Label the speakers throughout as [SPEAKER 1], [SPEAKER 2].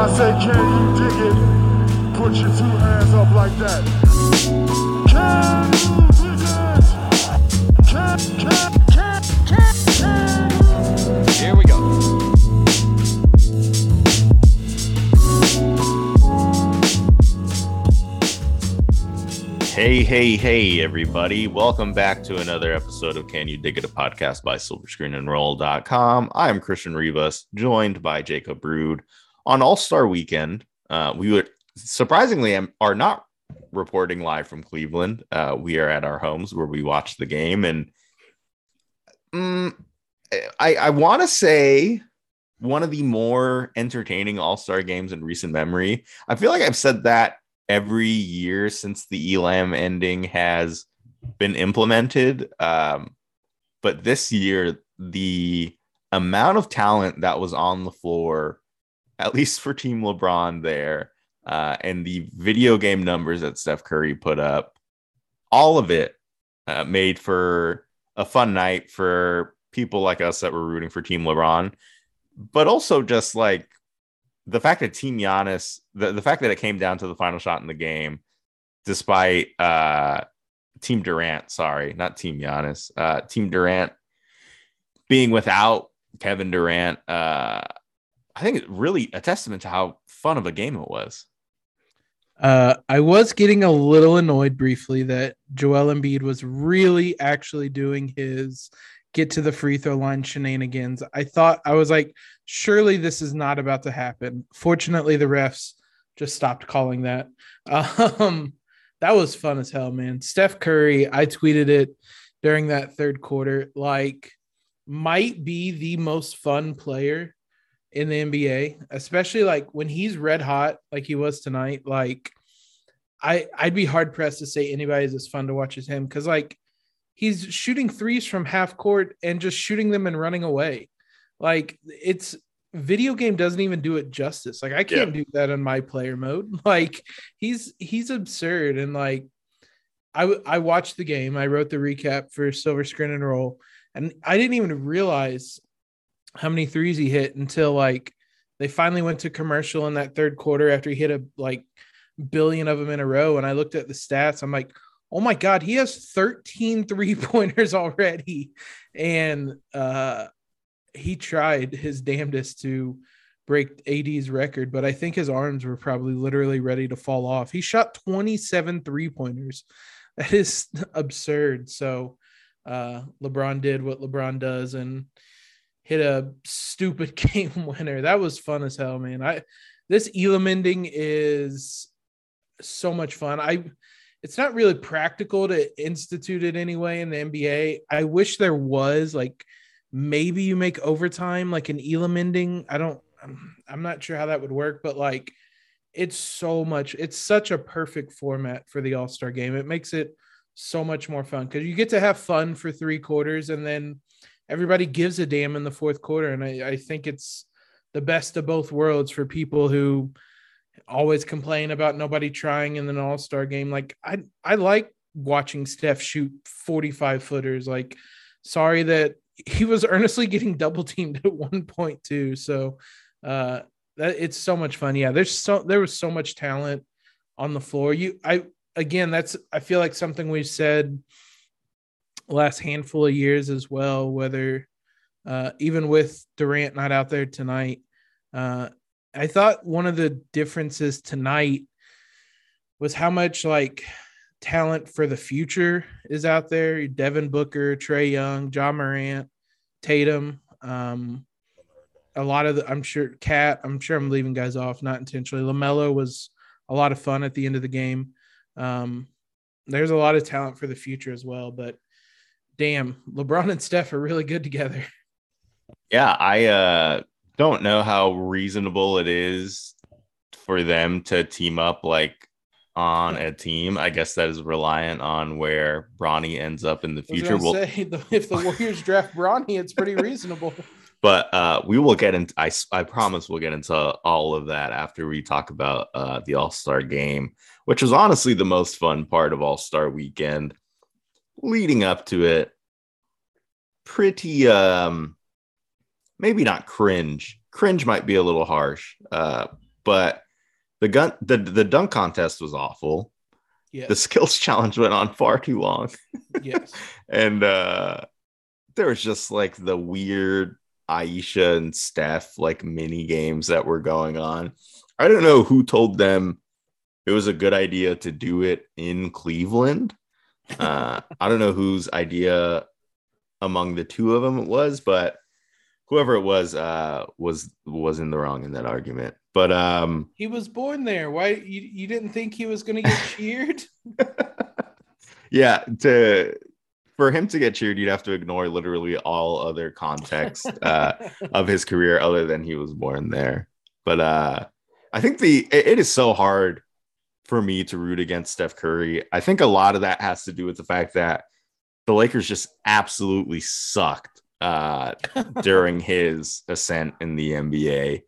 [SPEAKER 1] I say, can you dig it? Put your two hands up like that. Can you dig it? Can, can, can, can, can.
[SPEAKER 2] Here we go. Hey, hey, hey, everybody. Welcome back to another episode of Can You Dig It, a podcast by silverscreenandroll.com. I'm Christian Rivas, joined by Jacob Rude. On All Star Weekend, uh, we were surprisingly are not reporting live from Cleveland. Uh, we are at our homes where we watch the game. And mm, I, I want to say one of the more entertaining All Star games in recent memory. I feel like I've said that every year since the Elam ending has been implemented. Um, but this year, the amount of talent that was on the floor, at least for Team LeBron there, uh, and the video game numbers that Steph Curry put up, all of it uh, made for a fun night for people like us that were rooting for Team LeBron, but also just like the fact that Team Giannis, the, the fact that it came down to the final shot in the game, despite uh, Team Durant, sorry, not Team Giannis, uh, Team Durant being without Kevin Durant, uh, I think it's really a testament to how fun of a game it was.
[SPEAKER 3] Uh, I was getting a little annoyed briefly that Joel Embiid was really actually doing his get to the free throw line shenanigans. I thought I was like, surely this is not about to happen. Fortunately, the refs just stopped calling that. Um, that was fun as hell, man. Steph Curry, I tweeted it during that third quarter, like might be the most fun player in the NBA, especially like when he's red hot, like he was tonight. Like, I I'd be hard pressed to say anybody's as fun to watch as him because like he's shooting threes from half court and just shooting them and running away. Like it's video game doesn't even do it justice. Like I can't yeah. do that in my player mode. Like he's he's absurd and like I I watched the game. I wrote the recap for Silver Screen and Roll and I didn't even realize how many threes he hit until like they finally went to commercial in that third quarter after he hit a like billion of them in a row and I looked at the stats. I'm like, "Oh my god, he has 13 three-pointers already." And uh he tried his damnedest to break AD's record, but I think his arms were probably literally ready to fall off. He shot 27 three pointers. That is absurd. So uh, LeBron did what LeBron does and hit a stupid game winner. That was fun as hell, man. I this Elam ending is so much fun. I it's not really practical to institute it anyway in the NBA. I wish there was like maybe you make overtime like an Elam ending. I don't I'm, I'm not sure how that would work, but like it's so much it's such a perfect format for the All-Star game. It makes it so much more fun because you get to have fun for three quarters and then everybody gives a damn in the fourth quarter. And I, I think it's the best of both worlds for people who always complain about nobody trying in an all-star game. Like I I like watching Steph shoot 45 footers. Like sorry that he was earnestly getting double teamed at one point too. So uh that it's so much fun. Yeah, there's so there was so much talent on the floor. You I again that's I feel like something we've said last handful of years as well, whether uh even with Durant not out there tonight. Uh I thought one of the differences tonight was how much like talent for the future is out there. Devin Booker, Trae Young, Ja Morant, Tatum. Um, a lot of the, I'm sure, Cat, I'm sure I'm leaving guys off, not intentionally. LaMelo was a lot of fun at the end of the game. Um, there's a lot of talent for the future as well, but damn, LeBron and Steph are really good together.
[SPEAKER 2] Yeah, I uh, don't know how reasonable it is for them to team up like on a team. I guess that is reliant on where Bronny ends up in the future.
[SPEAKER 3] We'll say if the Warriors draft Bronny, it's pretty reasonable.
[SPEAKER 2] but uh, we will get into. I I promise we'll get into all of that after we talk about uh, the All Star game, which was honestly the most fun part of All Star Weekend. Leading up to it, pretty um, maybe not cringe. Cringe might be a little harsh. Uh, but the gun the the dunk contest was awful.
[SPEAKER 3] Yeah.
[SPEAKER 2] The skills challenge went on far too long.
[SPEAKER 3] yes.
[SPEAKER 2] and uh there was just like the weird Ayesha and Steph like mini games that were going on. I don't know who told them it was a good idea to do it in Cleveland. Uh, I don't know whose idea among the two of them it was, but whoever it was uh, was was in the wrong in that argument. But um,
[SPEAKER 3] He was born there. Why you, you didn't think he was going to get cheered?
[SPEAKER 2] yeah, to for him to get cheered, you'd have to ignore literally all other context uh, of his career other than he was born there. But uh, I think the it, it is so hard for me to root against Steph Curry. I think a lot of that has to do with the fact that the Lakers just absolutely sucked uh, during his ascent in the NBA.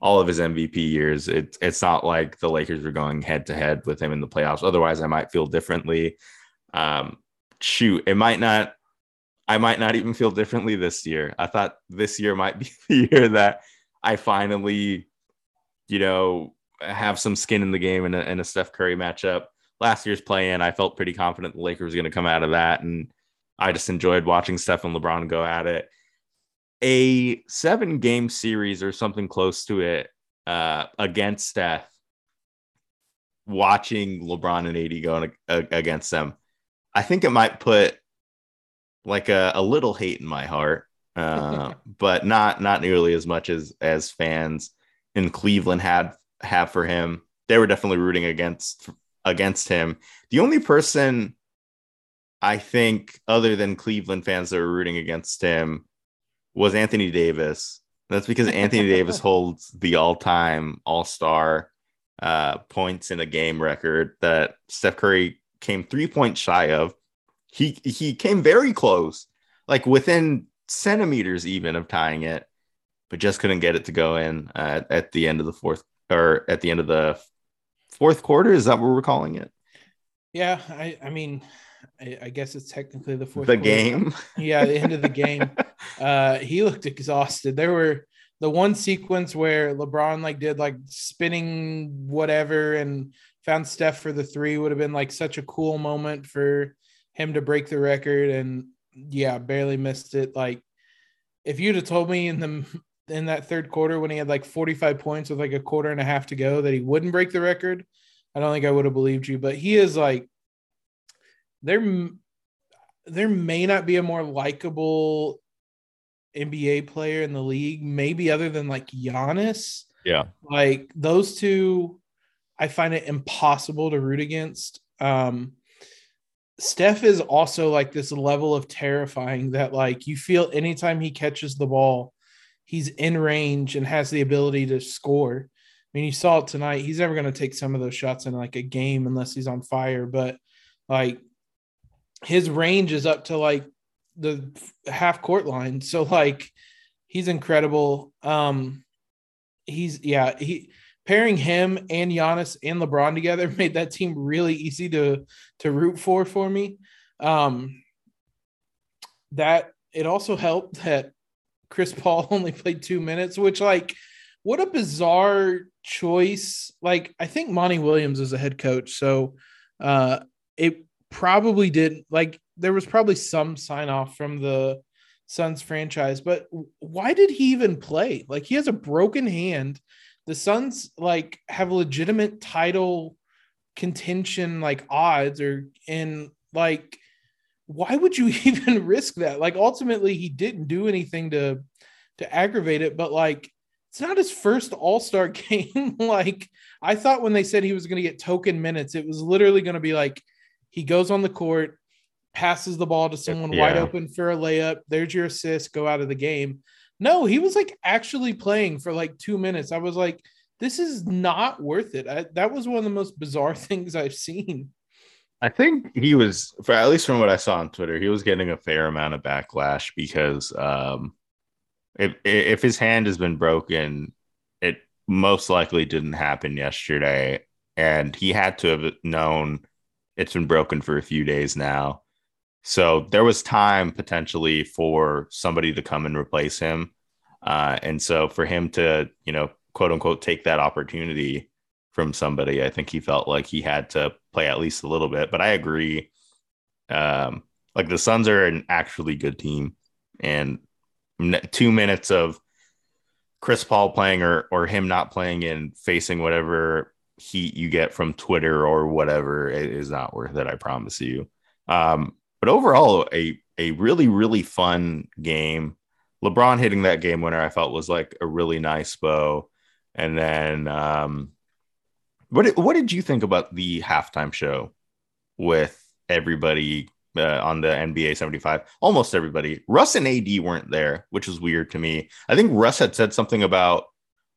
[SPEAKER 2] All of his MVP years, it, it's not like the Lakers were going head to head with him in the playoffs. Otherwise, I might feel differently. Um, shoot, it might not. I might not even feel differently this year. I thought this year might be the year that I finally, you know, have some skin in the game in a, in a Steph Curry matchup. Last year's play in, I felt pretty confident the Lakers were going to come out of that. And I just enjoyed watching Steph and LeBron go at it. A seven game series or something close to it uh, against Steph, watching LeBron and AD going against them, I think it might put like a, a little hate in my heart, uh, but not not nearly as much as as fans in Cleveland had have for him. They were definitely rooting against against him. The only person I think other than Cleveland fans that were rooting against him was Anthony Davis. That's because Anthony Davis holds the all-time All-Star uh, points in a game record that Steph Curry came three points shy of. He he came very close, like within centimeters even of tying it, but just couldn't get it to go in uh, at the end of the fourth or at the end of the fourth quarter. Is that what we're calling it?
[SPEAKER 3] Yeah, I, I mean, I, I guess it's technically the fourth.
[SPEAKER 2] The
[SPEAKER 3] quarter.
[SPEAKER 2] game.
[SPEAKER 3] Yeah, the end of the game. uh, he looked exhausted. There were the one sequence where LeBron like did like spinning whatever and found Steph for the three would have been like such a cool moment for him to break the record and yeah, barely missed it. Like if you'd have told me in the in that third quarter when he had like 45 points with like a quarter and a half to go that he wouldn't break the record, I don't think I would have believed you. But he is like there there may not be a more likable NBA player in the league, maybe other than like Giannis.
[SPEAKER 2] Yeah.
[SPEAKER 3] Like those two, I find it impossible to root against. Um, Steph is also like this level of terrifying that like you feel anytime he catches the ball, he's in range and has the ability to score. I mean, you saw it tonight. He's never going to take some of those shots in like a game unless he's on fire, but like his range is up to like the half court line. So like he's incredible. Um he's yeah, he pairing him and Giannis and LeBron together made that team really easy to to root for for me. Um that it also helped that Chris Paul only played 2 minutes, which like what a bizarre choice. Like I think Monty Williams is a head coach, so uh it probably didn't. like there was probably some sign off from the Suns franchise, but why did he even play? Like he has a broken hand. The Suns like have legitimate title contention like odds or in like why would you even risk that? Like ultimately he didn't do anything to to aggravate it, but like it's not his first all-star game. like I thought when they said he was going to get token minutes, it was literally going to be like he goes on the court, passes the ball to someone
[SPEAKER 2] Yeah.
[SPEAKER 3] wide open for a layup. There's your assist, go out of the game. No, he was like actually playing for like two minutes. I was like, this is not worth it. I, that was one of the most bizarre things I've seen.
[SPEAKER 2] I think he was, for at least from what I saw on Twitter, he was getting a fair amount of backlash because um, if if his hand has been broken, it most likely didn't happen yesterday, and he had to have known it's been broken for a few days now. So there was time potentially for somebody to come and replace him, uh, and so for him to you know quote unquote take that opportunity from somebody. I think he felt like he had to play at least a little bit. But I agree. Um, like the Suns are an actually good team, and two minutes of Chris Paul playing or or him not playing and facing whatever heat you get from Twitter or whatever it is not worth it. I promise you. Um, but overall, a a really really fun game. LeBron hitting that game winner, I felt was like a really nice bow. And then, um, what what did you think about the halftime show with everybody uh, on the NBA 75? Almost everybody. Russ and AD weren't there, which was weird to me. I think Russ had said something about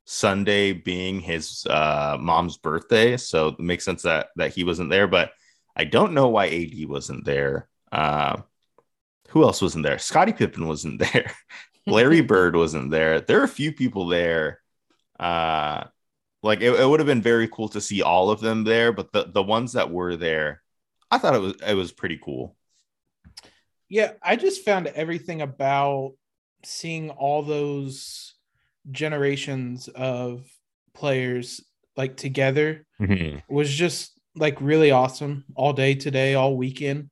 [SPEAKER 2] Sunday being his uh, mom's birthday, so it makes sense that that he wasn't there. But I don't know why AD wasn't there. Uh, who else wasn't there? Scottie Pippen wasn't there. Larry Bird wasn't there. There are a few people there. Uh, like it, it would have been very cool to see all of them there, but the the ones that were there, I thought it was it was pretty cool.
[SPEAKER 3] Yeah, I just found everything about seeing all those generations of players like together mm-hmm. was just like really awesome all day today, all weekend.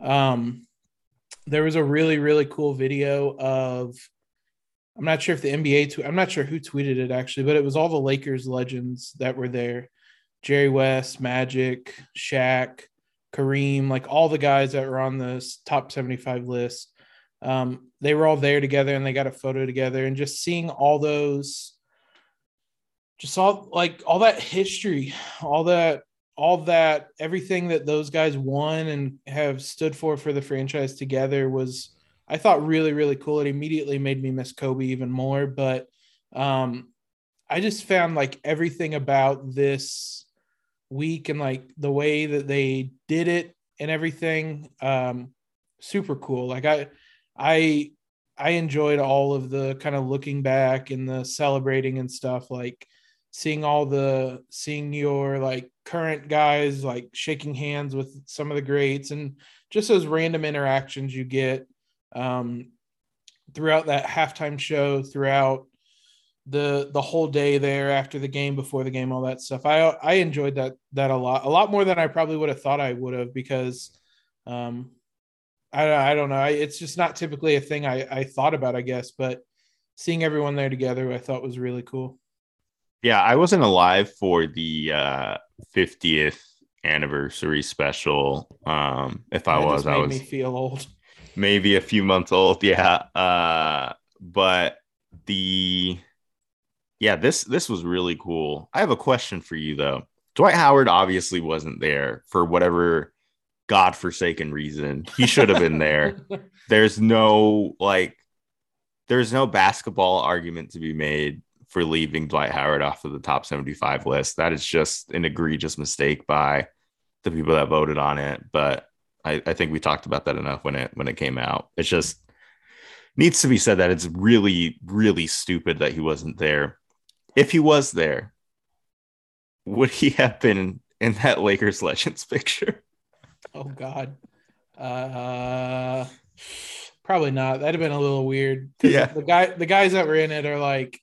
[SPEAKER 3] Um, there was a really really cool video of I'm not sure if the NBA tw- I'm not sure who tweeted it actually, but it was all the Lakers legends that were there. Jerry West, Magic, Shaq, Kareem, like all the guys that were on the top 75 list. Um, they were all there together and they got a photo together and just seeing all those just all like all that history, all that all that everything that those guys won and have stood for for the franchise together was I thought really really cool. It immediately made me miss Kobe even more, but um I just found like everything about this week and like the way that they did it and everything um super cool. Like I I I enjoyed all of the kind of looking back and the celebrating and stuff like seeing all the seeing your like current guys like shaking hands with some of the greats and just those random interactions you get um, throughout that halftime show throughout the the whole day there after the game before the game all that stuff i i enjoyed that that a lot a lot more than i probably would have thought i would have because um i i don't know I, it's just not typically a thing i i thought about i guess but seeing everyone there together i thought was really cool
[SPEAKER 2] yeah, I wasn't alive for the uh, 50th anniversary special. Um, if I was, I was
[SPEAKER 3] feel old.
[SPEAKER 2] Maybe a few months old. Yeah. Uh, but the yeah, this this was really cool. I have a question for you though. Dwight Howard obviously wasn't there for whatever godforsaken reason. He should have been there. There's no like there's no basketball argument to be made for leaving Dwight Howard off of the top 75 list. That is just an egregious mistake by the people that voted on it. But I, I think we talked about that enough when it when it came out. It's just needs to be said that it's really, really stupid that he wasn't there. If he was there, would he have been in that Lakers Legends picture?
[SPEAKER 3] Oh God. Uh probably not. That'd have been a little weird.
[SPEAKER 2] Yeah.
[SPEAKER 3] The guy the guys that were in it are like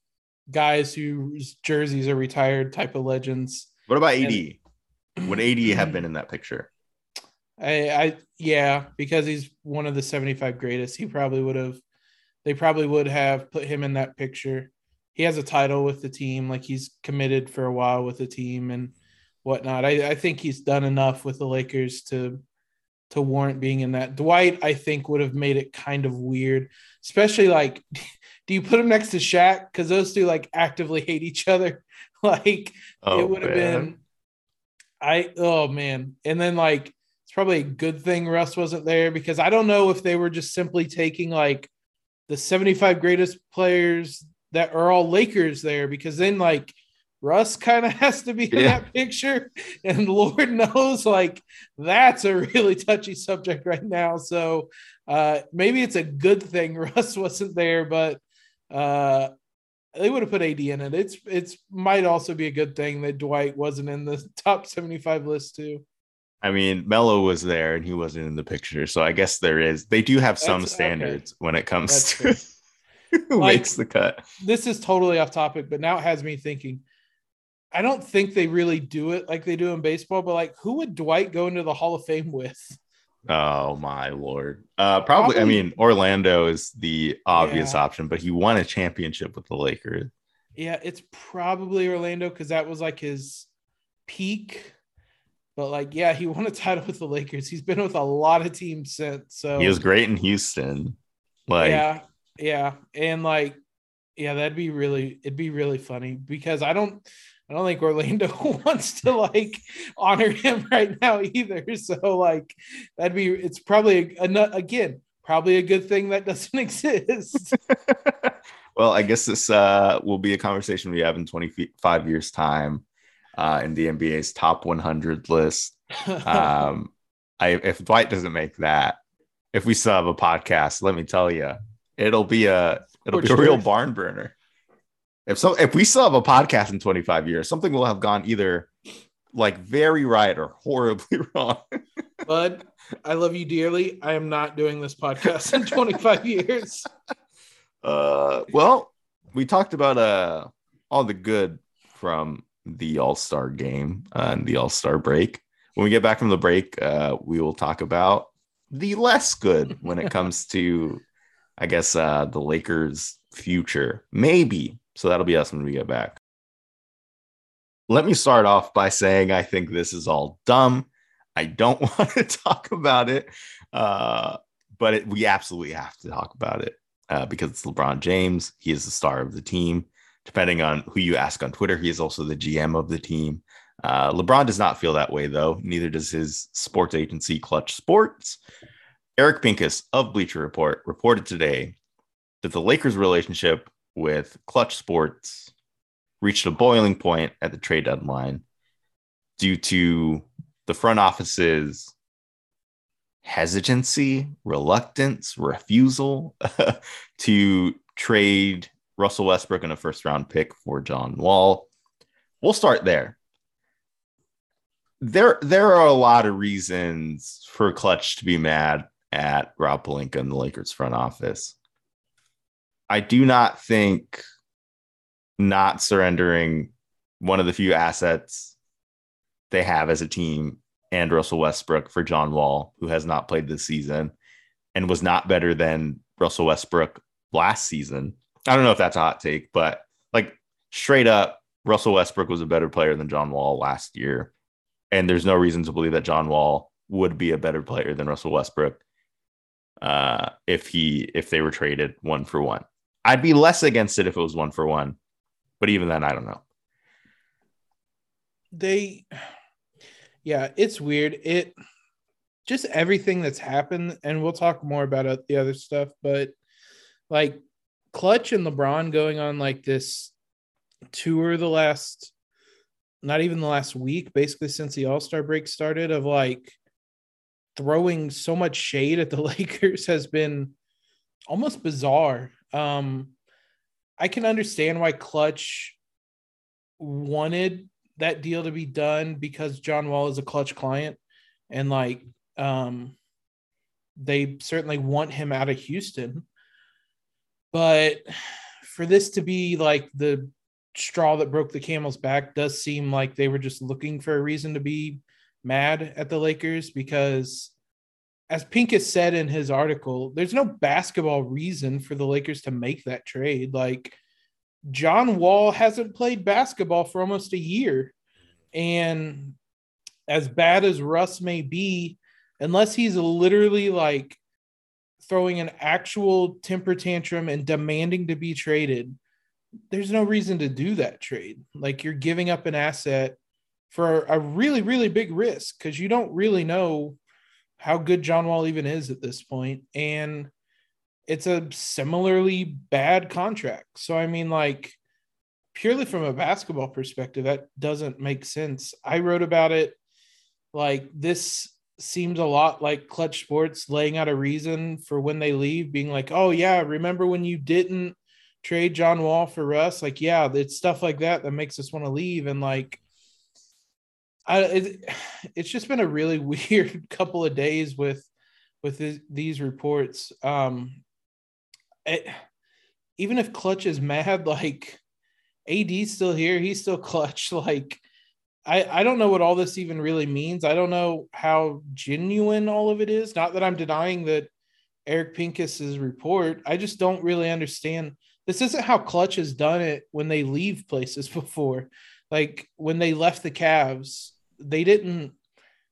[SPEAKER 3] guys whose jerseys are retired type of legends.
[SPEAKER 2] What about AD? And, Would AD have been in that picture?
[SPEAKER 3] I, I yeah, because he's one of the 75 greatest. He probably would have they probably would have put him in that picture. He has a title with the team, like he's committed for a while with the team and whatnot. I, I think he's done enough with the Lakers to to warrant being in that. Dwight, I think, would have made it kind of weird, especially like do you put him next to Shaq? Because those two like actively hate each other. like oh, it would have been I oh man. And then like probably a good thing Russ wasn't there because I don't know if they were just simply taking like the 75 greatest players that are all Lakers there because then like Russ kind of has to be in yeah. that picture. And Lord knows, like, that's a really touchy subject right now. So uh, maybe it's a good thing Russ wasn't there, but uh, they would have put AD in it. It's it's might also be a good thing that Dwight wasn't in the top 75 list too.
[SPEAKER 2] I mean, Melo was there and he wasn't in the picture, so I guess there is. They do have some That's, standards okay. when it comes That's to. Who
[SPEAKER 3] Like-
[SPEAKER 2] makes the cut?
[SPEAKER 3] this is totally off topic, but now it has me thinking. I don't think they really do it like they do in baseball, but like, who would Dwight go into the Hall of Fame with?
[SPEAKER 2] Oh my lord. Uh probably, I mean Orlando is the obvious
[SPEAKER 3] Yeah.
[SPEAKER 2] option, but he won a championship with the Lakers.
[SPEAKER 3] Yeah, it's probably Orlando because that was like his peak. But like, yeah, he won a title with the Lakers. He's been with a lot of teams since. So
[SPEAKER 2] He was great in Houston. Like
[SPEAKER 3] yeah, yeah, and like, yeah, that'd be really, it'd be really funny because I don't, I don't think Orlando wants to like honor him right now either. So like, that'd be, it's probably again, probably a good thing that doesn't exist.
[SPEAKER 2] well, I guess this uh, will be a conversation we have in 25 years' time uh, in the NBA's top 100 list. Um, I, if Dwight doesn't make that, if we still have a podcast, let me tell you, it'll be a it'll be a real barn burner. If so, if we still have a podcast in 25 years, something will have gone either like very right or horribly wrong.
[SPEAKER 3] Bud, I love you dearly. I am not doing this podcast in 25 years.
[SPEAKER 2] Uh, well, we talked about uh all the good from the All Star game uh, and the All Star break. When we get back from the break, uh, we will talk about the less good when it comes to, I guess, uh, the Lakers' future. Maybe. So that'll be us when we get back. Let me start off by saying I think this is all dumb. I don't want to talk about it, uh, but it, we absolutely have to talk about it uh, because it's LeBron James. He is the star of the team. Depending on who you ask on Twitter, he is also the GM of the team. Uh, LeBron does not feel that way, though. Neither does his sports agency, Clutch Sports. Eric Pincus of Bleacher Report reported today that the Lakers' relationship with Clutch Sports reached a boiling point at the trade deadline due to the front office's hesitancy, reluctance, refusal to trade Russell Westbrook in a first round pick for John Wall. We'll start there. There, there are a lot of reasons for Clutch to be mad at Rob Pelinka and the Lakers front office. I do not think not surrendering one of the few assets they have as a team and Russell Westbrook for John Wall, who has not played this season and was not better than Russell Westbrook last season. I don't know if that's a hot take, but like straight up, Russell Westbrook was a better player than John Wall last year. And there's no reason to believe that John Wall would be a better player than Russell Westbrook uh, if he if they were traded one for one. I'd be less against it if it was one for one, but even then, I don't know.
[SPEAKER 3] They, yeah, it's weird. It just everything that's happened, and we'll talk more about the other stuff, but like Clutch and LeBron going on like this tour the last, not even the last week, basically since the All Star break started, of like throwing so much shade at the Lakers has been almost bizarre. Um, I can understand why Clutch wanted that deal to be done because John Wall is a Clutch client, and like, um, they certainly want him out of Houston. But for this to be like the straw that broke the camel's back does seem like they were just looking for a reason to be mad at the Lakers because as Pincus said in his article, there's no basketball reason for the Lakers to make that trade. Like John Wall hasn't played basketball for almost a year. And as bad as Russ may be, unless he's literally like throwing an actual temper tantrum and demanding to be traded, there's no reason to do that trade. Like you're giving up an asset for a really, really big risk because you don't really know how good John Wall even is at this point. And it's a similarly bad contract. So, I mean, like, purely from a basketball perspective, that doesn't make sense. I wrote about it like this seems a lot like Clutch Sports laying out a reason for when they leave, being like, oh, yeah, remember when you didn't trade John Wall for Russ? Like, yeah, it's stuff like that that makes us want to leave. And like, I, it, it's just been a really weird couple of days with with this, these reports. Um, it, even if Clutch is mad, like AD's still here, he's still clutch. Like I, I don't know what all this even really means. I don't know how genuine all of it is. Not that I'm denying that Eric Pincus's report. I just don't really understand. This isn't how Clutch has done it when they leave places before. Like when they left the Cavs, they didn't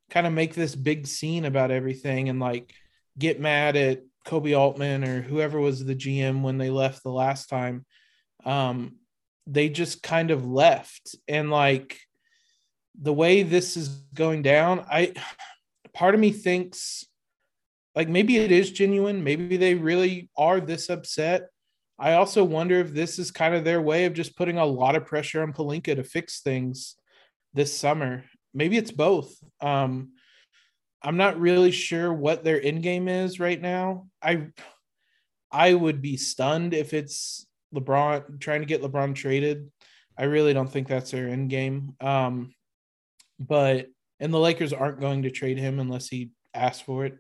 [SPEAKER 3] kind of make this big scene about everything and like get mad at Koby Altman or whoever was the GM when they left the last time. Um, they just kind of left and like the way this is going down, I part of me thinks like maybe it is genuine, maybe they really are this upset. I also wonder if this is kind of their way of just putting a lot of pressure on Pelinka to fix things this summer. Maybe it's both. Um, I'm not really sure what their end game is right now. I I would be stunned if it's LeBron trying to get LeBron traded. I really don't think that's their end game. Um, but and the Lakers aren't going to trade him unless he asks for it.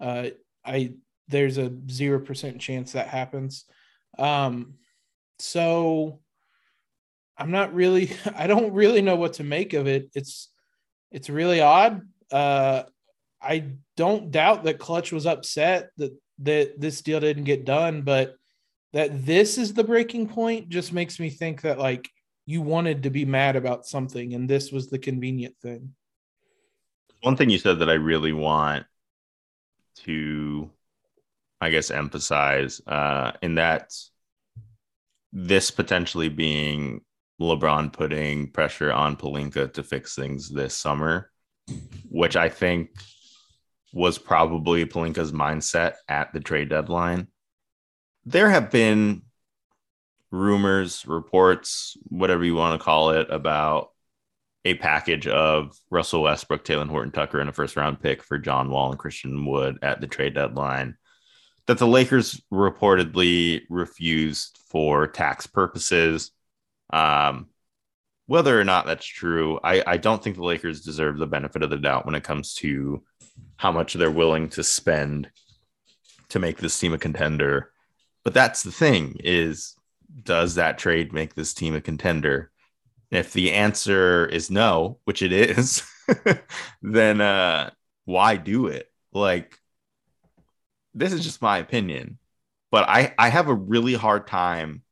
[SPEAKER 3] Uh, I there's a zero percent chance that happens. Um, so I'm not really I don't really know what to make of it. It's it's really odd. Uh, I don't doubt that Clutch was upset that that this deal didn't get done, but that this is the breaking point just makes me think that like you wanted to be mad about something and this was the convenient thing.
[SPEAKER 2] One thing you said that I really want to, I guess, emphasize, uh, in that this potentially being LeBron putting pressure on Pelinka to fix things this summer, which I think was probably Pelinka's mindset at the trade deadline. There have been rumors, reports, whatever you want to call it, about a package of Russell Westbrook, Talen Horton Tucker, and a first round pick for John Wall and Christian Wood at the trade deadline that the Lakers reportedly refused for tax purposes. Um, whether or not that's true, I, I don't think the Lakers deserve the benefit of the doubt when it comes to how much they're willing to spend to make this team a contender. But that's the thing is does that trade make this team a contender? If the answer is no, which it is, then uh, why do it? Like, this is just my opinion, but I, I have a really hard time.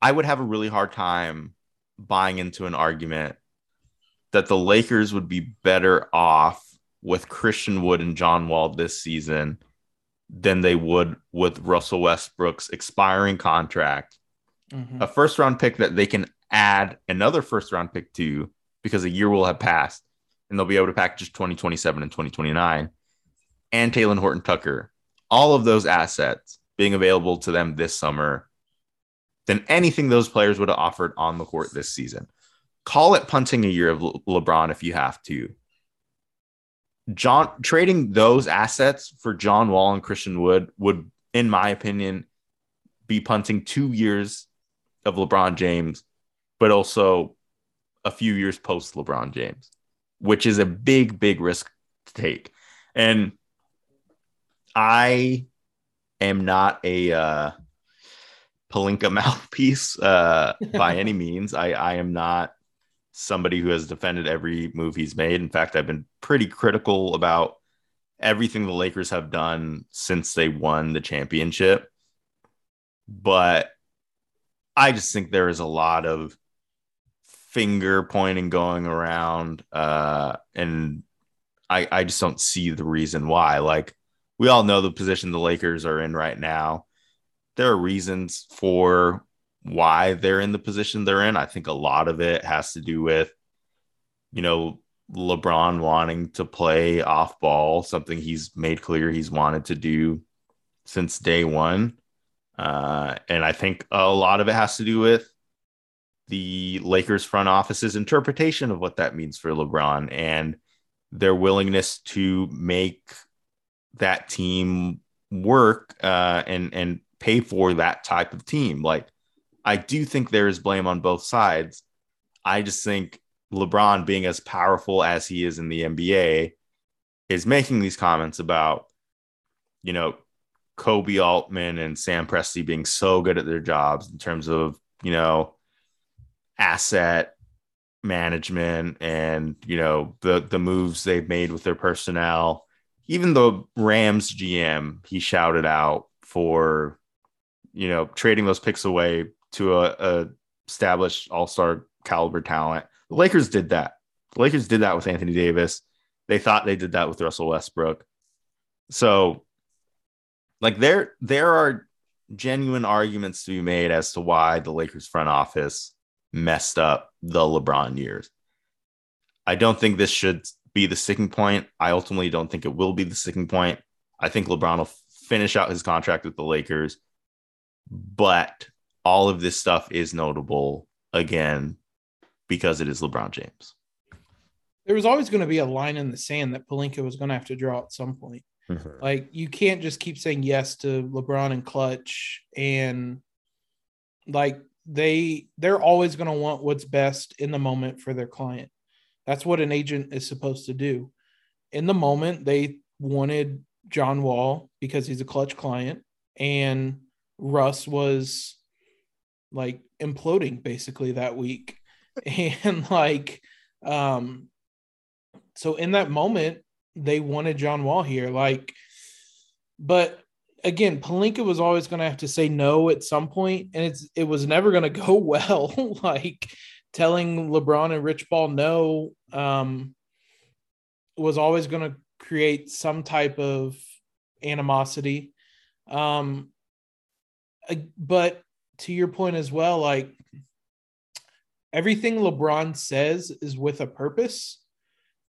[SPEAKER 2] I would have a really hard time buying into an argument that the Lakers would be better off with Christian Wood and John Wall this season than they would with Russell Westbrook's expiring contract mm-hmm. a first round pick that they can add another first round pick to because a year will have passed and they'll be able to package 2027 and 2029 and Talen Horton Tucker, all of those assets being available to them this summer than anything those players would have offered on the court this season. Call it punting a year of Le- LeBron if you have to. John trading those assets for John Wall and Christian Wood would, in my opinion, be punting two years of LeBron James, but also a few years post LeBron James, which is a big, big risk to take. And I am not a uh, Pelinka mouthpiece uh, by any means. I, I am not somebody who has defended every move he's made. In fact, I've been pretty critical about everything the Lakers have done since they won the championship. But I just think there is a lot of finger pointing going around, uh, and I I just don't see the reason why. Like we all know the position the Lakers are in right now. There are reasons for why they're in the position they're in. I think a lot of it has to do with, you know, LeBron wanting to play off ball, something he's made clear he's wanted to do since day one. Uh, and I think a lot of it has to do with the Lakers front office's interpretation of what that means for LeBron and their willingness to make that team work uh, and and pay for that type of team. Like I do think there is blame on both sides. I just think LeBron being as powerful as he is in the NBA is making these comments about, you know, Koby Altman and Sam Presti being so good at their jobs in terms of, you know, asset management and, you know, the the moves they've made with their personnel. Even the Rams GM, he shouted out for, you know, trading those picks away to a, a established all-star caliber talent. The Lakers did that. The Lakers did that with Anthony Davis. They thought they did that with Russell Westbrook. So like there there are genuine arguments to be made as to why the Lakers front office messed up the LeBron years. I don't think this should be the sticking point. I ultimately don't think it will be the sticking point. I think LeBron will finish out his contract with the Lakers, but all of this stuff is notable again because it is LeBron James.
[SPEAKER 3] There was always going to be a line in the sand that Pelinka was going to have to draw at some point.
[SPEAKER 2] Mm-hmm.
[SPEAKER 3] Like you can't just keep saying yes to LeBron and Clutch and like they they're always going to want what's best in the moment for their client. That's what an agent is supposed to do. In the moment, they wanted John Wall because he's a Clutch client and Russ was like imploding basically that week. And like um so in that moment they wanted John Wall here like but again Pelinka was always going to have to say no at some point and it's it was never going to go well like telling LeBron and Rich Paul no um was always going to create some type of animosity um but to your point as well like everything LeBron says is with a purpose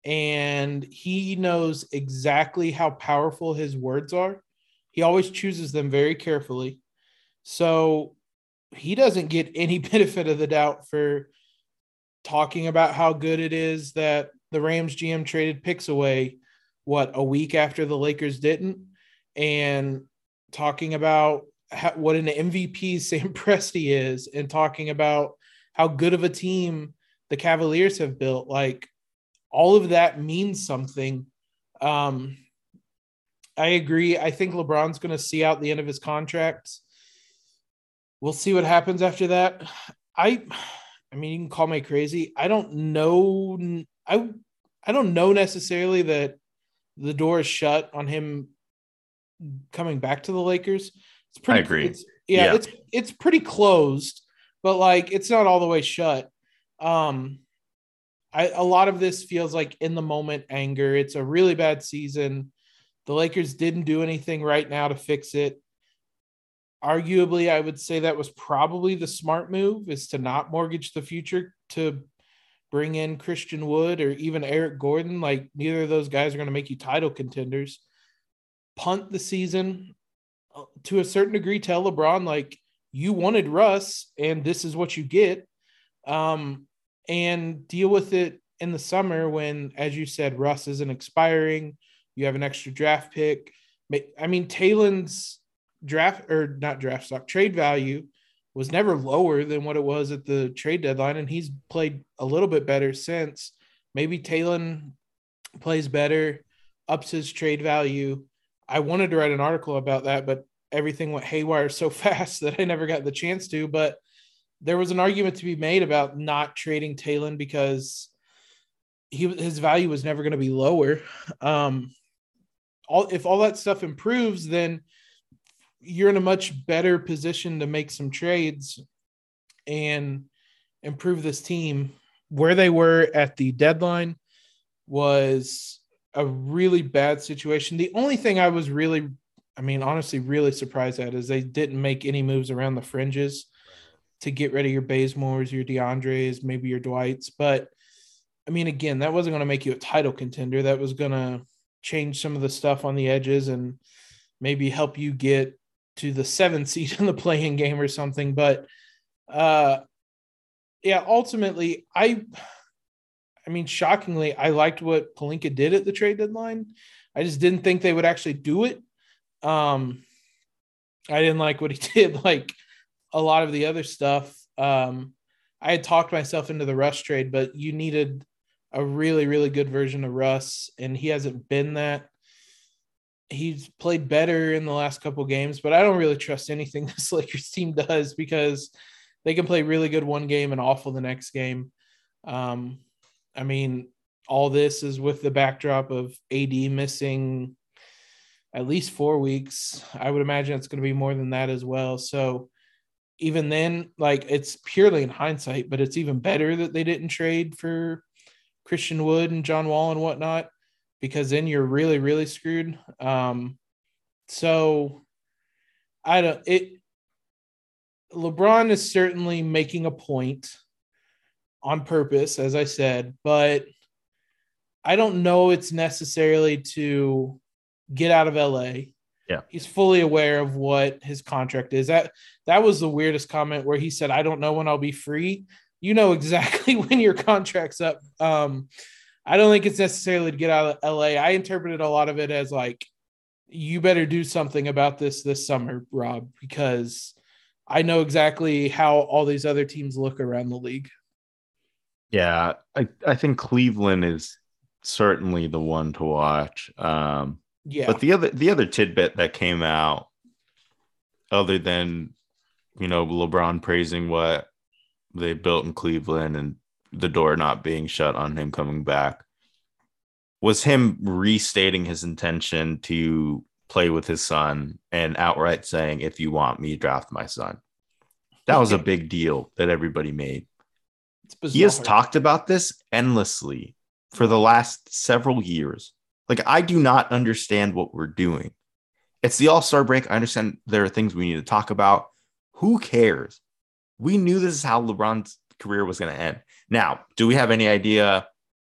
[SPEAKER 3] and he knows exactly how powerful his words are. He always chooses them very carefully. So he doesn't get any benefit of the doubt for talking about how good it is that the Rams GM traded picks away what a week after the Lakers didn't and talking about how, what an MVP Sam Presti is and talking about how good of a team the Cavaliers have built. Like all of that means something. Um, I agree. I think LeBron's going to see out the end of his contract. We'll see what happens after that. I, I mean, you can call me crazy. I don't know. I, I don't know necessarily that the door is shut on him coming back to the Lakers. It's pretty.
[SPEAKER 2] I agree.
[SPEAKER 3] It's, yeah,
[SPEAKER 2] Yeah.
[SPEAKER 3] it's it's pretty closed, but like it's not all the way shut. Um, I a lot of this feels like in the moment anger. It's a really bad season. The Lakers didn't do anything right now to fix it. Arguably, I would say that was probably the smart move is to not mortgage the future to bring in Christian Wood or even Eric Gordon. Like neither of those guys are going to make you title contenders. Punt the season to a certain degree. Tell LeBron like you wanted Russ, and this is what you get. Um, and deal with it in the summer when, as you said, Russ isn't expiring. You have an extra draft pick. I mean, Talen's draft or not draft stock trade value was never lower than what it was at the trade deadline, and he's played a little bit better since. Maybe Talen plays better, ups his trade value. I wanted to write an article about that, but everything went haywire so fast that I never got the chance to. But there was an argument to be made about not trading Talen because he his value was never going to be lower. Um, all if all that stuff improves, then you're in a much better position to make some trades and improve this team. Where they were at the deadline was a really bad situation. The only thing I was really, I mean, honestly, really surprised at is they didn't make any moves around the fringes to get rid of your Bazemores, your DeAndres, maybe your Dwights. But I mean, again, that wasn't going to make you a title contender. That was going to change some of the stuff on the edges and maybe help you get to the seventh seed in the playing game or something. But uh yeah, ultimately, I I mean, shockingly, I liked what Pelinka did at the trade deadline. I just didn't think they would actually do it. Um I didn't like what he did, like a lot of the other stuff. Um I had talked myself into the Russ trade, but you needed a really, really good version of Russ, and he hasn't been that. he's played better in the last couple games, but I don't really trust anything this Lakers team does because they can play really good one game and awful the next game. Um, I mean, all this is with the backdrop of AD missing at least four weeks. I would imagine it's going to be more than that as well. So even then, like it's purely in hindsight, but it's even better that they didn't trade for Christian Wood and John Wall and whatnot, because then you're really, really screwed. Um, so I don't it LeBron is certainly making a point on purpose, as I said, but I don't know it's necessarily to get out of LA.
[SPEAKER 2] Yeah.
[SPEAKER 3] He's fully aware of what his contract is. That that was the weirdest comment where he said, I don't know when I'll be free. You know exactly when your contract's up. Um, I don't think it's necessarily to get out of LA. I interpreted a lot of it as like, you better do something about this this summer, Rob, because I know exactly how all these other teams look around the league.
[SPEAKER 2] Yeah, I, I think Cleveland is certainly the one to watch. Um,
[SPEAKER 3] Yeah.
[SPEAKER 2] But the other the other tidbit that came out, other than you know LeBron praising what they built in Cleveland and the door not being shut on him coming back, was him restating his intention to play with his son and outright saying, "If you want me, draft my son." That was a big deal that everybody made.
[SPEAKER 3] it's
[SPEAKER 2] He has talked about this endlessly for the last several years. Like, I do not understand what we're doing. It's the All Star break. I understand there are things we need to talk about. Who cares? We knew this is how LeBron's career was going to end. Now, do we have any idea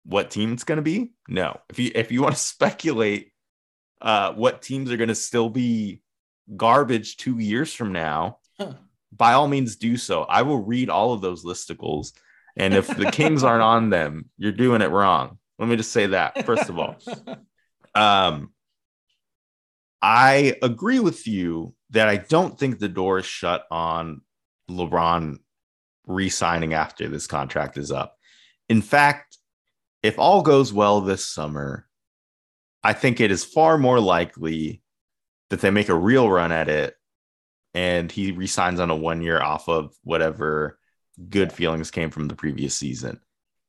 [SPEAKER 2] what team it's going to be? No. If you if you want to speculate uh, what teams are going to still be garbage two years from now,
[SPEAKER 3] Huh.
[SPEAKER 2] by all means do so. I will read all of those listicles. And if the Kings aren't on them, you're doing it wrong. Let me just say that, first of all. Um, I agree with you that I don't think the door is shut on LeBron re signing after this contract is up. In fact, if all goes well this summer, I think it is far more likely that they make a real run at it and he resigns on a one year off of whatever good feelings came from the previous season.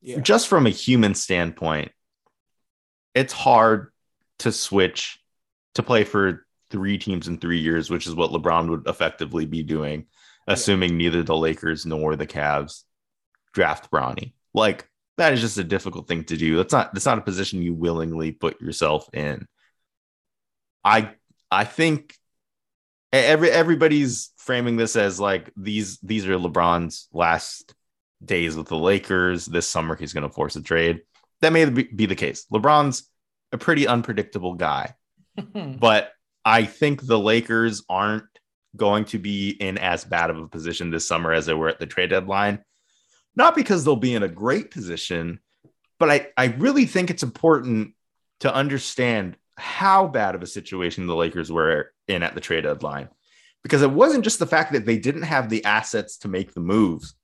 [SPEAKER 3] Yeah.
[SPEAKER 2] Just from a human standpoint, it's hard to switch to play for three teams in three years, which is what LeBron would effectively be doing, assuming neither the Lakers nor the Cavs draft Bronny. Like that is just a difficult thing to do. That's not that's not a position you willingly put yourself in. I I think every everybody's framing this as like these these are LeBron's last days with the Lakers. This summer he's going to force a trade. That may be the case. LeBron's a pretty unpredictable guy, but I think the Lakers aren't going to be in as bad of a position this summer as they were at the trade deadline. Not because they'll be in a great position, but I, I really think it's important to understand how bad of a situation the Lakers were in at the trade deadline. Because it wasn't just the fact that they didn't have the assets to make the moves,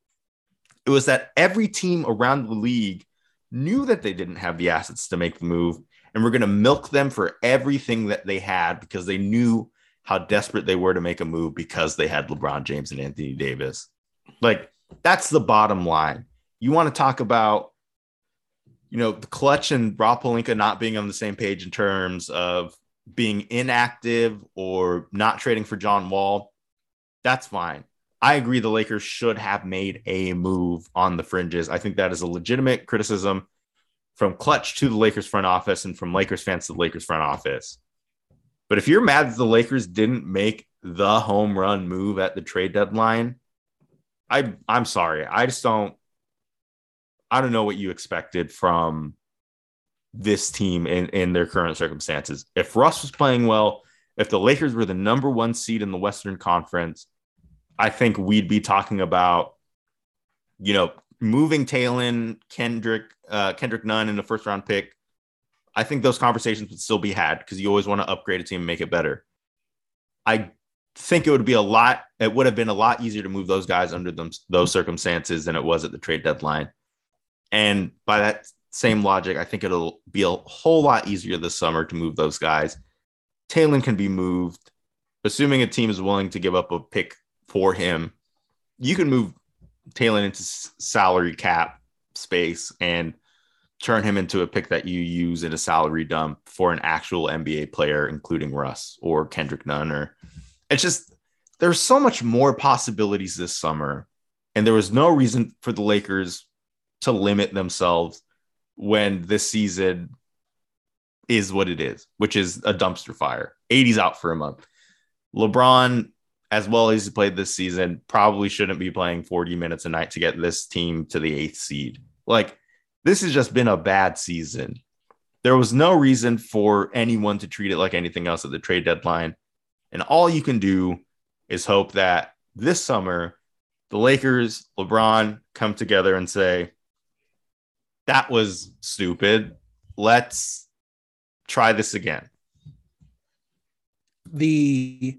[SPEAKER 2] it was that every team around the league knew that they didn't have the assets to make the move and were going to milk them for everything that they had because they knew how desperate they were to make a move because they had LeBron James and Anthony Davis. Like, that's the bottom line. You want to talk about, you know, the Klutch and Rob Pelinka not being on the same page in terms of being inactive or not trading for John Wall. That's fine. I agree the Lakers should have made a move on the fringes. I think that is a legitimate criticism from Klutch to the Lakers front office and from Lakers fans to the Lakers front office. But if you're mad that the Lakers didn't make the home run move at the trade deadline, I I'm sorry. I just don't I don't know what you expected from this team in, in their current circumstances. If Russ was playing well, if the Lakers were the number one seed in the Western Conference, I think we'd be talking about, you know, moving Talen, Kendrick, uh, Kendrick Nunn in the first round pick. I think those conversations would still be had because you always want to upgrade a team and make it better. I think it would be a lot. It would have been a lot easier to move those guys under them those circumstances than it was at the trade deadline. And by that same logic, I think it'll be a whole lot easier this summer to move those guys. Talen can be moved. Assuming a team is willing to give up a pick for him, you can move Talen into salary cap space and turn him into a pick that you use in a salary dump for an actual NBA player, including Russ or Kendrick Nunn. Or it's just there's so much more possibilities this summer, and there was no reason for the Lakers to limit themselves when this season is what it is, which is a dumpster fire. AD's out for a month. LeBron, as well as he played this season, probably shouldn't be playing 40 minutes a night to get this team to the eighth seed. Like, this has just been a bad season. There was no reason for anyone to treat it like anything else at the trade deadline. And all you can do is hope that this summer, the Lakers, LeBron come together and say, that was stupid. Let's try this again.
[SPEAKER 3] the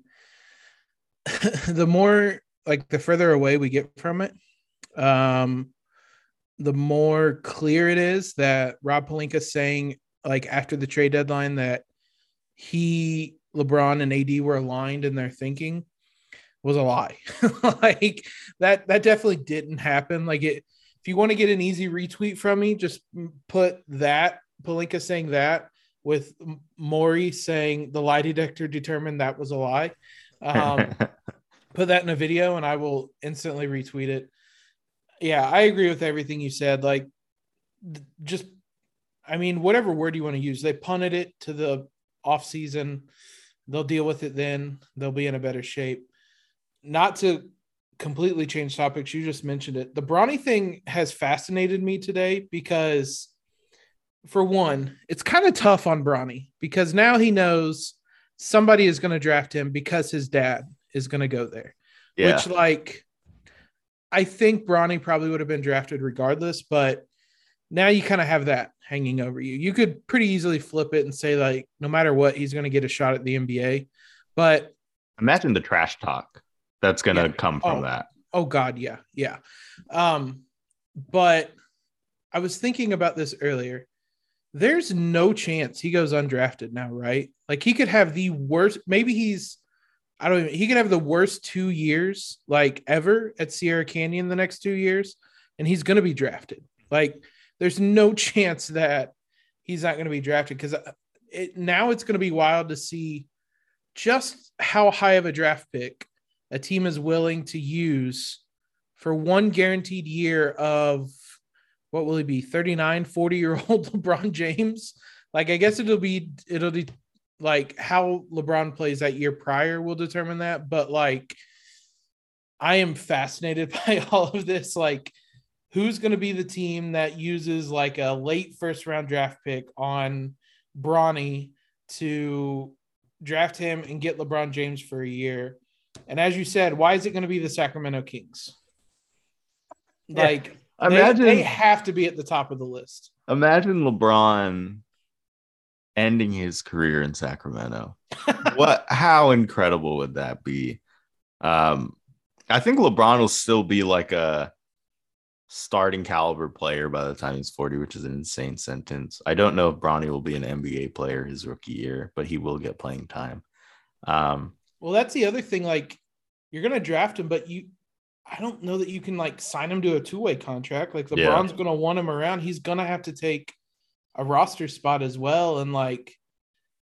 [SPEAKER 3] the more like the further away we get from it, um, the more clear it is that Rob Pelinka saying like after the trade deadline that he, LeBron, and AD were aligned in their thinking was a lie. like that that definitely didn't happen. Like it if you want to get an easy retweet from me, just put that Pelinka saying that with Maury saying the lie detector determined that was a lie. Um, put that in a video and I will instantly retweet it. Yeah, I agree with everything you said. Like, just, I mean, whatever word you want to use, they punted it to the off season. They'll deal with it then. They'll be in a better shape. Not to completely change topics, you just mentioned it. The Bronny thing has fascinated me today because, for one, it's kind of tough on Bronny because now he knows somebody is going to draft him because his dad is going to go there.
[SPEAKER 2] Yeah.
[SPEAKER 3] Which, like, I think Bronny probably would have been drafted regardless, but now you kind of have that hanging over you. You could pretty easily flip it and say, like, no matter what, he's going to get a shot at the NBA. But
[SPEAKER 2] Imagine the trash talk that's going to
[SPEAKER 3] Yeah.
[SPEAKER 2] come from
[SPEAKER 3] Oh.
[SPEAKER 2] that.
[SPEAKER 3] Oh God, yeah, yeah. Um, but I was thinking about this earlier. There's no chance he goes undrafted now, right? Like he could have the worst. Maybe he's, I don't even. He could have the worst two years like ever at Sierra Canyon the next two years, and he's to be drafted. Like there's no chance that he's not to be drafted because uh, it now it's to be wild to see just how high of a draft pick a team is willing to use for one guaranteed year of what will he be 39 40 year old lebron james like i guess it'll be it'll be like how lebron plays that year prior will determine that but like i am fascinated by all of this like who's going to be the team that uses like a late first round draft pick on Bronny to draft him and get lebron james for a year and as you said, why is it going to be the Sacramento Kings?
[SPEAKER 2] Yeah.
[SPEAKER 3] Like
[SPEAKER 2] Imagine
[SPEAKER 3] they, have to be at the top of the list.
[SPEAKER 2] imagine LeBron ending his career in Sacramento. what how incredible would that be? Um I think LeBron will still be like a starting caliber player by the time he's 40, which is an insane sentence. I don't know if Bronny will be an NBA player his rookie year, but he will get playing time. Um
[SPEAKER 3] Well, that's the other thing. Like you're going to draft him, but you, I don't know that you can like sign him to a two way contract. Like
[SPEAKER 2] Yeah.
[SPEAKER 3] LeBron's going to want him around. He's going to have to take a roster spot as well. And like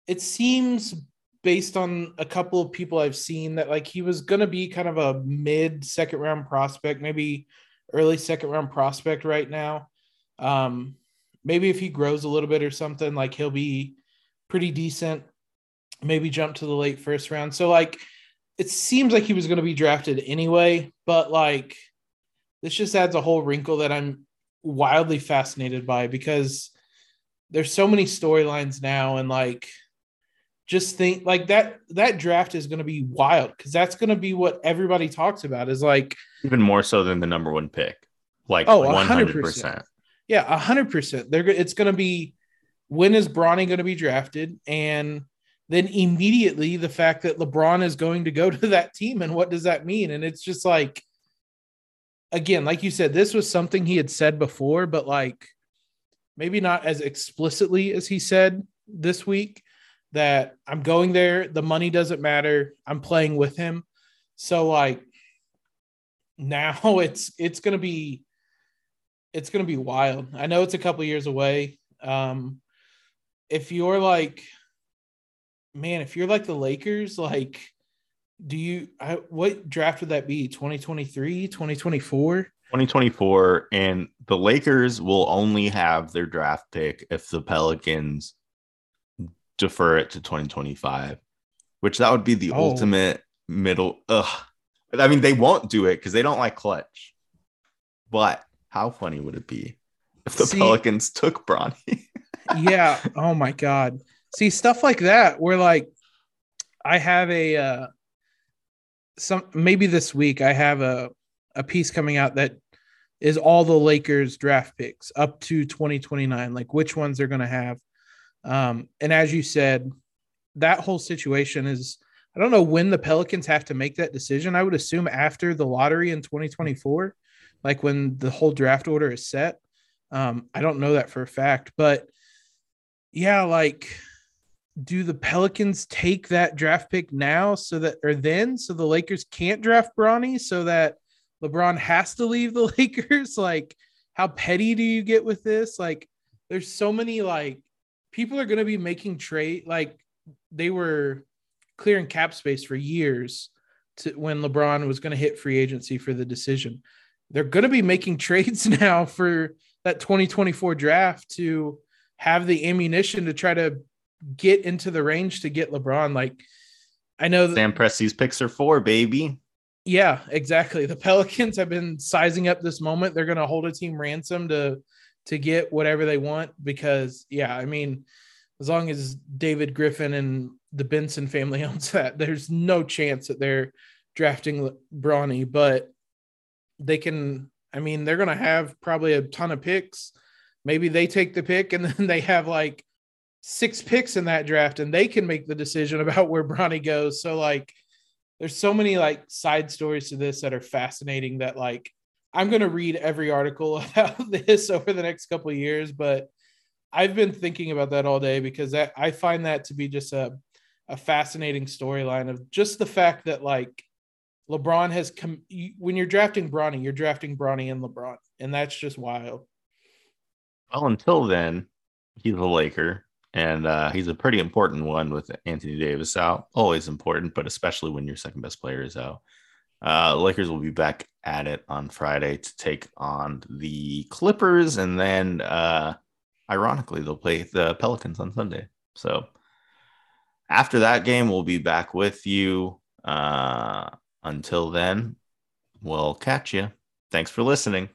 [SPEAKER 3] it seems based on a couple of people I've seen that like he was going to be kind of a mid second round prospect, maybe early second round prospect right now. Um, maybe if he grows a little bit or something, like he'll be pretty decent. Maybe jump to the late first round. So like, it seems like he was going to be drafted anyway, but like, this just adds a whole wrinkle that I'm wildly fascinated by because there's so many storylines now, and like, just think like that that draft is going to be wild because that's going to be what everybody talks about is like
[SPEAKER 2] even more so than the number one pick. Like
[SPEAKER 3] Oh,
[SPEAKER 2] 100%.
[SPEAKER 3] 100%. Yeah, a hundred percent. They're go- it's going to be when is Bronny going to be drafted, and then immediately the fact that LeBron is going to go to that team, and what does that mean? And it's just like, again, like you said, this was something he had said before, but like maybe not as explicitly as he said this week. that I'm going there. The money doesn't matter. I'm playing with him. So like now it's it's gonna be it's gonna be wild. I know it's a couple years away. Um if you're like man, if you're like the Lakers, like do you I, what draft would that be 2023 2024
[SPEAKER 2] 2024 and the lakers will only have their draft pick if the pelicans defer it to 2025 which that would be the
[SPEAKER 3] Oh.
[SPEAKER 2] ultimate middle ugh. i mean they won't do it because they don't like Klutch but how funny would it be if the
[SPEAKER 3] See-
[SPEAKER 2] pelicans took bronny
[SPEAKER 3] yeah oh my god see stuff like that where like i have a uh some maybe this week i have a a piece coming out that is all the lakers draft picks up to 2029 like which ones they're going to have. Um and as you said that whole situation is i don't know when the pelicans have to make that decision. I would assume after the lottery in 2024 like when the whole draft order is set. Um i don't know that for a fact but yeah, like do the Pelicans take that draft pick now so that or then so the Lakers can't draft Bronny so that LeBron has to leave the Lakers? Like, how petty do you get with this? Like, there's so many like people are gonna be making trade like they were clearing cap space for years to when LeBron was gonna hit free agency for the decision. They're gonna be making trades now for that 2024 draft to have the ammunition to try to get into the range to get LeBron. Like, I know that,
[SPEAKER 2] sam presti's picks are four baby
[SPEAKER 3] yeah, exactly. The Pelicans have been sizing up this moment. They're going to hold a team ransom to to get whatever they want because, yeah, I mean, as long as David Griffin and the Benson family owns that, there's no chance that they're drafting Bronny, but they can. I mean, they're going to have probably a ton of picks. Maybe they take the pick and then they have like six picks in that draft and they can make the decision about where Bronny goes. So, like, there's so many like side stories to this that are fascinating that like I'm to read every article about this over the next couple years, but I've been thinking about that all day because I, I find that to be just a, a fascinating storyline of just the fact that like LeBron has come when you're drafting Bronny, you're drafting Bronny and LeBron, and that's just wild.
[SPEAKER 2] well until then he's a laker and uh, he's a pretty important one with Anthony Davis out. Always important, but especially when your second best player is out. Uh, Lakers will be back at it on Friday to take on the Clippers, and then, uh, ironically, they'll play the Pelicans on Sunday. So after that game, we'll be back with you. Uh, until then, we'll catch you. Thanks for listening.